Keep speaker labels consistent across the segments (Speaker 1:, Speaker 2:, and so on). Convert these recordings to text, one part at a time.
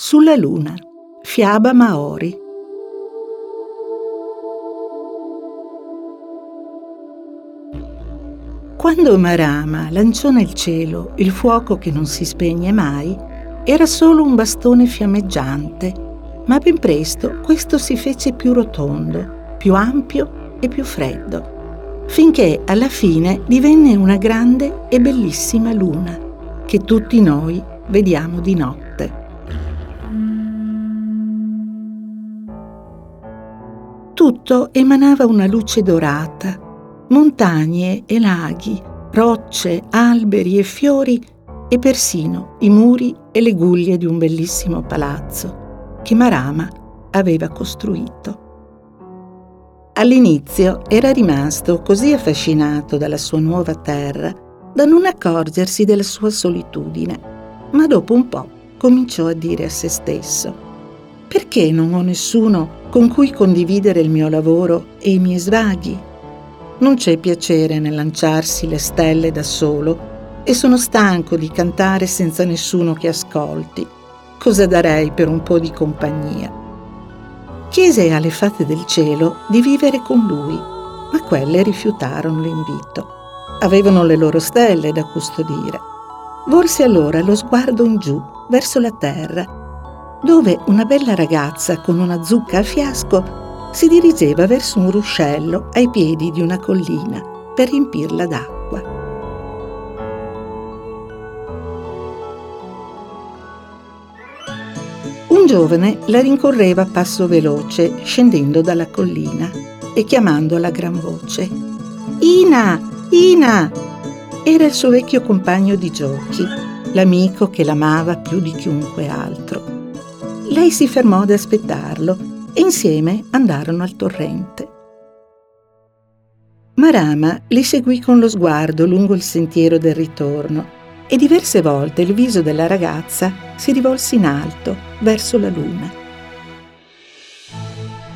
Speaker 1: Sulla luna, fiaba Maori. Quando Marama lanciò nel cielo il fuoco che non si spegne mai, era solo un bastone fiammeggiante, ma ben presto questo si fece più rotondo, più ampio e più freddo, finché alla fine divenne una grande e bellissima luna, che tutti noi vediamo di notte. Tutto emanava una luce dorata, montagne e laghi, rocce, alberi e fiori e persino i muri e le guglie di un bellissimo palazzo che Marama aveva costruito. All'inizio era rimasto così affascinato dalla sua nuova terra da non accorgersi della sua solitudine, ma dopo un po' cominciò a dire a se stesso perché non ho nessuno con cui condividere il mio lavoro e i miei svaghi? Non c'è piacere nel lanciarsi le stelle da solo e sono stanco di cantare senza nessuno che ascolti. Cosa darei per un po' di compagnia? Chiese alle fate del cielo di vivere con lui, ma quelle rifiutarono l'invito. Avevano le loro stelle da custodire. Volse allora lo sguardo in giù, verso la terra, dove una bella ragazza con una zucca a fiasco si dirigeva verso un ruscello ai piedi di una collina per riempirla d'acqua. Un giovane la rincorreva a passo veloce scendendo dalla collina e chiamandola a gran voce. Ina! Ina! Era il suo vecchio compagno di giochi, l'amico che l'amava più di chiunque altro. Lei si fermò ad aspettarlo e insieme andarono al torrente. Marama li seguì con lo sguardo lungo il sentiero del ritorno e diverse volte il viso della ragazza si rivolse in alto, verso la luna.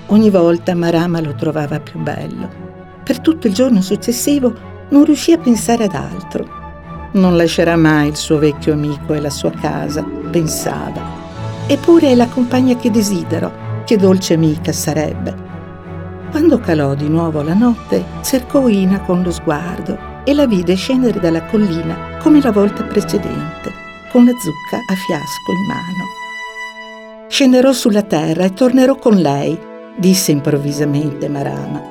Speaker 1: Ogni volta Marama lo trovava più bello. Per tutto il giorno successivo non riuscì a pensare ad altro. Non lascerà mai il suo vecchio amico e la sua casa, pensava. Eppure è la compagna che desidero, che dolce amica sarebbe. Quando calò di nuovo la notte, cercò Ina con lo sguardo e la vide scendere dalla collina come la volta precedente, con la zucca a fiasco in mano. Scenderò sulla terra e tornerò con lei, disse improvvisamente Marama.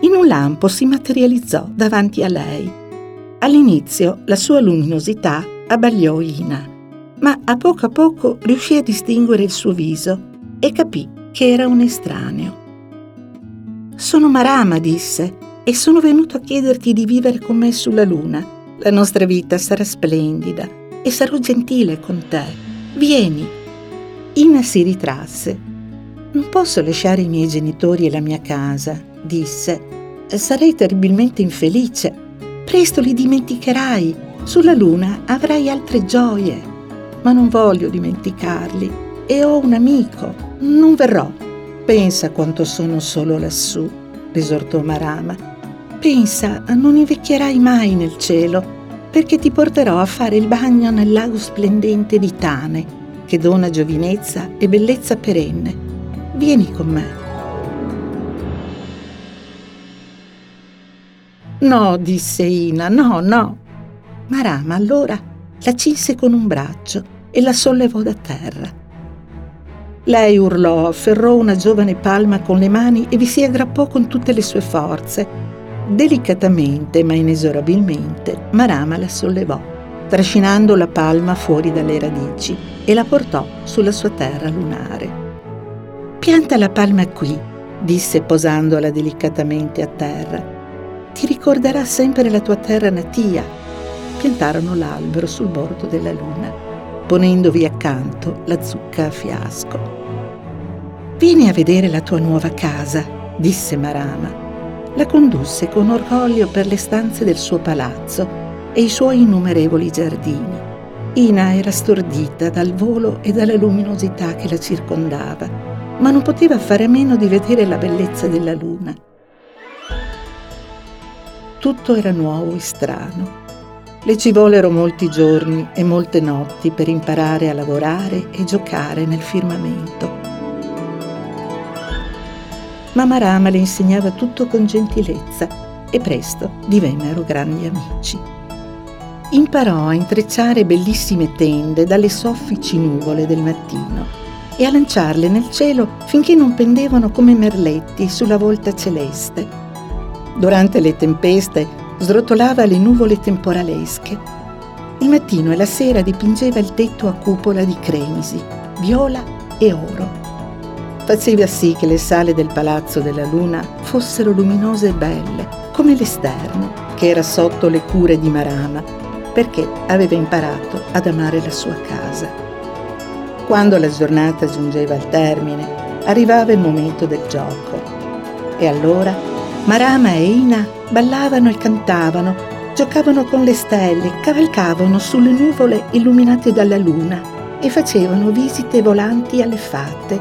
Speaker 1: In un lampo si materializzò davanti a lei. All'inizio la sua luminosità abbagliò Ina, ma a poco a poco riuscì a distinguere il suo viso e capì che era un estraneo. Sono Marama, disse, e sono venuto a chiederti di vivere con me sulla luna. La nostra vita sarà splendida e sarò gentile con te. Vieni. Ina si ritrasse. Non posso lasciare i miei genitori e la mia casa, disse. Sarei terribilmente infelice. Presto li dimenticherai sulla luna avrai altre gioie, ma non voglio dimenticarli e ho un amico. Non verrò. Pensa quanto sono solo lassù, esortò Marama. Pensa, non invecchierai mai nel cielo, perché ti porterò a fare il bagno nel lago splendente di Tane, che dona giovinezza e bellezza perenne. Vieni con me. No, disse Ina, no, no. Marama allora la cinse con un braccio e la sollevò da terra. Lei urlò, afferrò una giovane palma con le mani e vi si aggrappò con tutte le sue forze. Delicatamente ma inesorabilmente Marama la sollevò, trascinando la palma fuori dalle radici e la portò sulla sua terra lunare. Pianta la palma qui, disse posandola delicatamente a terra. Ti ricorderà sempre la tua terra natia piantarono l'albero sul bordo della luna, ponendovi accanto la zucca a fiasco. Vieni a vedere la tua nuova casa, disse Marama. La condusse con orgoglio per le stanze del suo palazzo e i suoi innumerevoli giardini. Ina era stordita dal volo e dalla luminosità che la circondava, ma non poteva fare a meno di vedere la bellezza della luna. Tutto era nuovo e strano Le ci vollero molti giorni e molte notti per imparare a lavorare e giocare nel firmamento. Mamma Rama le insegnava tutto con gentilezza e presto divennero grandi amici. Imparò a intrecciare bellissime tende dalle soffici nuvole del mattino e a lanciarle nel cielo finché non pendevano come merletti sulla volta celeste. Durante le tempeste srotolava le nuvole temporalesche. Il mattino e la sera dipingeva il tetto a cupola di cremisi, viola e oro. Faceva sì che le sale del palazzo della luna fossero luminose e belle, come l'esterno, che era sotto le cure di Marama perché aveva imparato ad amare la sua casa. Quando la giornata giungeva al termine, arrivava il momento del gioco. E allora Marama e Ina ballavano e cantavano, giocavano con le stelle, cavalcavano sulle nuvole illuminate dalla luna e facevano visite volanti alle fate.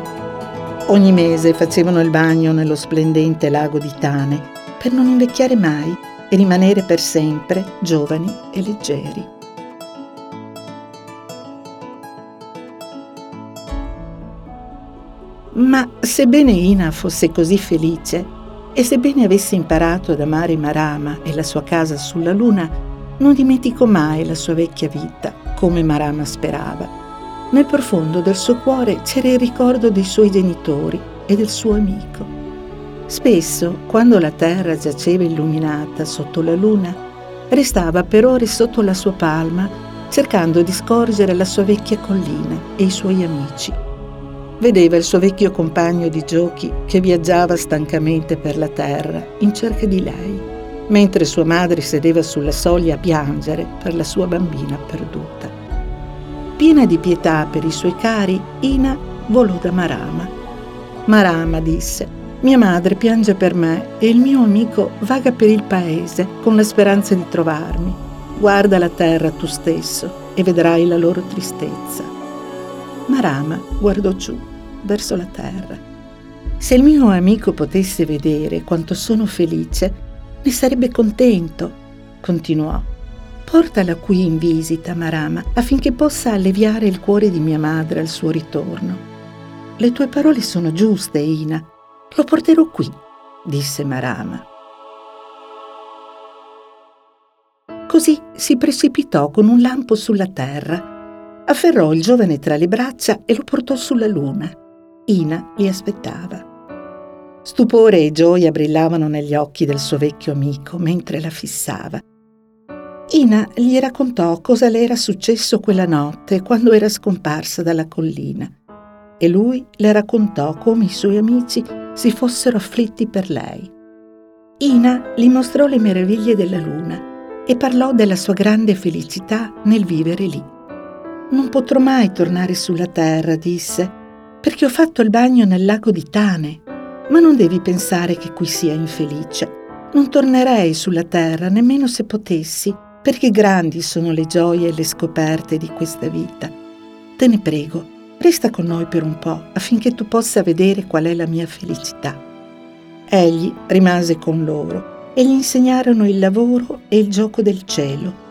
Speaker 1: Ogni mese facevano il bagno nello splendente lago di Tane per non invecchiare mai e rimanere per sempre giovani e leggeri. Ma sebbene Ina fosse così felice e sebbene avesse imparato ad amare Marama e la sua casa sulla luna, non dimenticò mai la sua vecchia vita, come Marama sperava. Nel profondo del suo cuore c'era il ricordo dei suoi genitori e del suo amico. Spesso, quando la terra giaceva illuminata sotto la luna, restava per ore sotto la sua palma, cercando di scorgere la sua vecchia collina e i suoi amici. Vedeva il suo vecchio compagno di giochi che viaggiava stancamente per la terra in cerca di lei, mentre sua madre sedeva sulla soglia a piangere per la sua bambina perduta. Piena di pietà per i suoi cari, Ina volò da Marama. Marama disse, mia madre piange per me e il mio amico vaga per il paese con la speranza di trovarmi. Guarda la terra tu stesso e vedrai la loro tristezza. Marama guardò giù, verso la terra. Se il mio amico potesse vedere quanto sono felice, ne sarebbe contento, continuò. Portala qui in visita, Marama, affinché possa alleviare il cuore di mia madre al suo ritorno. Le tue parole sono giuste, Ina, lo porterò qui, disse Marama. Così si precipitò con un lampo sulla terra, afferrò il giovane tra le braccia e lo portò sulla luna. Ina li aspettava. Stupore e gioia brillavano negli occhi del suo vecchio amico mentre la fissava. Ina gli raccontò cosa le era successo quella notte quando era scomparsa dalla collina e lui le raccontò come i suoi amici si fossero afflitti per lei. Ina gli mostrò le meraviglie della luna e parlò della sua grande felicità nel vivere lì. Non potrò mai tornare sulla terra, disse, perché ho fatto il bagno nel lago di Tane. Ma non devi pensare che qui sia infelice. Non tornerei sulla terra nemmeno se potessi, perché grandi sono le gioie e le scoperte di questa vita. Te ne prego, Resta con noi per un po' affinché tu possa vedere qual è la mia felicità. Egli rimase con loro e gli insegnarono il lavoro e il gioco del cielo.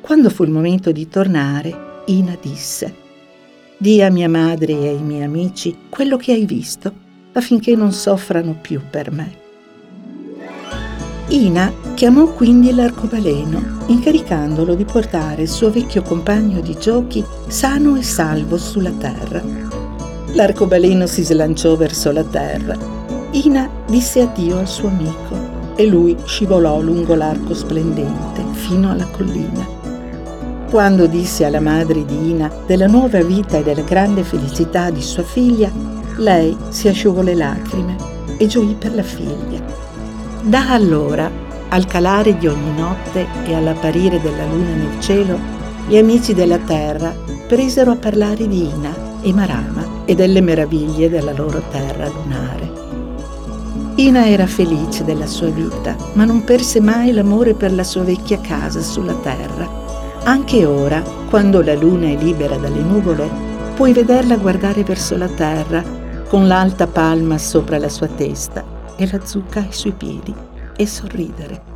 Speaker 1: Quando fu il momento di tornare, Ina disse, Dì a mia madre e ai miei amici quello che hai visto, affinché non soffrano più per me. Ina chiamò quindi l'arcobaleno, incaricandolo di portare il suo vecchio compagno di giochi sano e salvo sulla terra. L'arcobaleno si slanciò verso la terra. Ina disse addio al suo amico e lui scivolò lungo l'arco splendente fino alla collina. Quando disse alla madre di Ina della nuova vita e della grande felicità di sua figlia, lei si asciugò le lacrime e gioì per la figlia. Da allora, al calare di ogni notte e all'apparire della luna nel cielo, gli amici della terra presero a parlare di Ina e Marama e delle meraviglie della loro terra lunare. Ina era felice della sua vita, ma non perse mai l'amore per la sua vecchia casa sulla terra. Anche ora, quando la luna è libera dalle nuvole, puoi vederla guardare verso la terra, con l'alta palma sopra la sua testa e la zucca ai suoi piedi e sorridere.